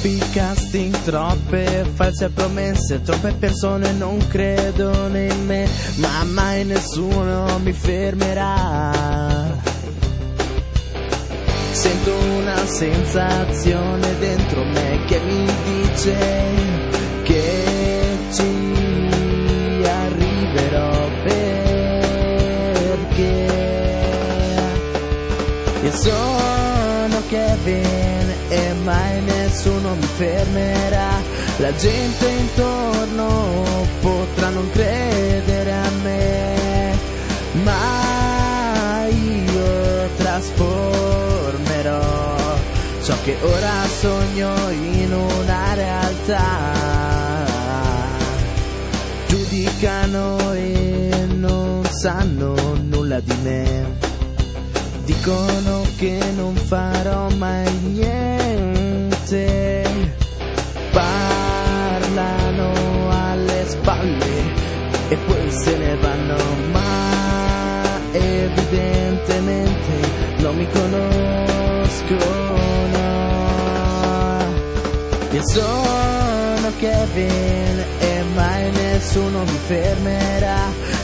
Troppi casting, troppe false promesse, troppe persone non credono in me, ma mai nessuno mi fermerà. Sento una sensazione dentro me che mi dice che ci arriverò perché io sono Kevin e mai nessuno mi fermerà. La gente intorno potrà non credere a me, ma io trasformerò ciò che ora sogno in una realtà. Giudicano e non sanno nulla di me. Dicono che non farò mai niente. Spalle e poi se ne vanno. Ma evidentemente non mi conoscono. Io sono Kevin e mai nessuno mi fermerà.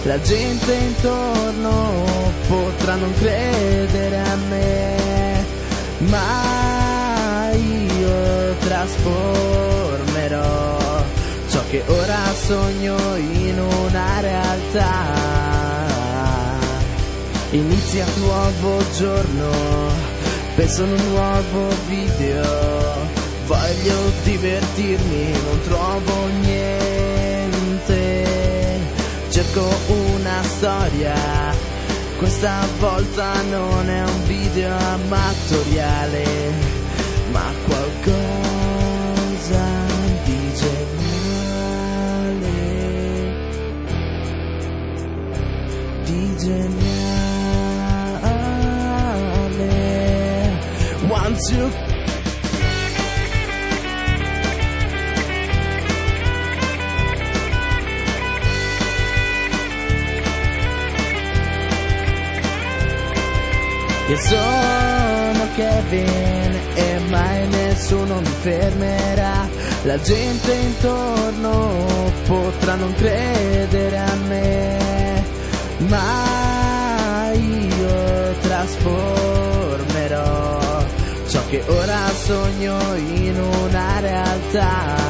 La gente intorno potrà non credere a me, ma io trasformerò ciò che ora sogno in una realtà. Inizia un nuovo giorno, penso a un nuovo video, voglio divertirmi, non trovo niente, cerco una storia, questa volta non è un video amatoriale, ma qualcosa geniale. One, two, Io sono Kevin e mai nessuno mi fermerà. La gente intorno potrà non credere trasformerò ciò che ora sogno in una realtà.